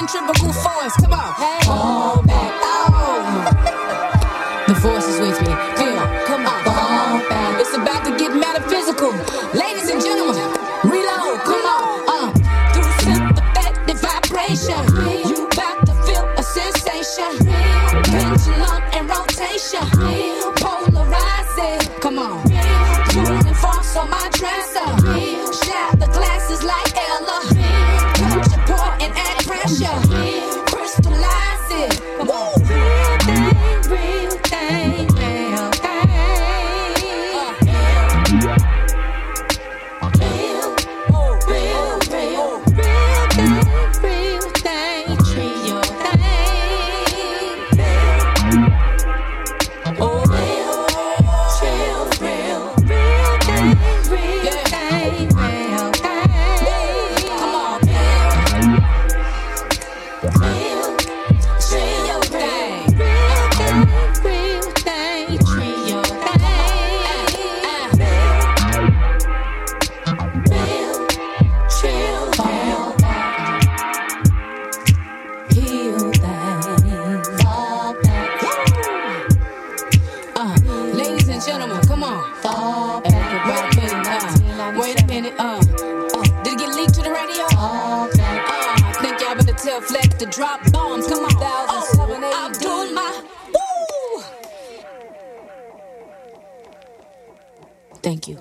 centrifugal force. Come on. Hey. Fall back. Oh. The force is with me. On. Come on. Fall back. It's about to get metaphysical. Ladies and gentlemen, reload. Come on. Uh. Through sympathetic vibration. You about to feel a sensation. Pendulum and rotation. Polarizing. Come on. Using force on my dresser. Shout the glasses like Ella. Pressure. Wait a minute. Wait a minute. Did it get leaked to the radio? I think y'all better tell Flex to drop bombs. Come on. I'm doing my. Woo! Thank you.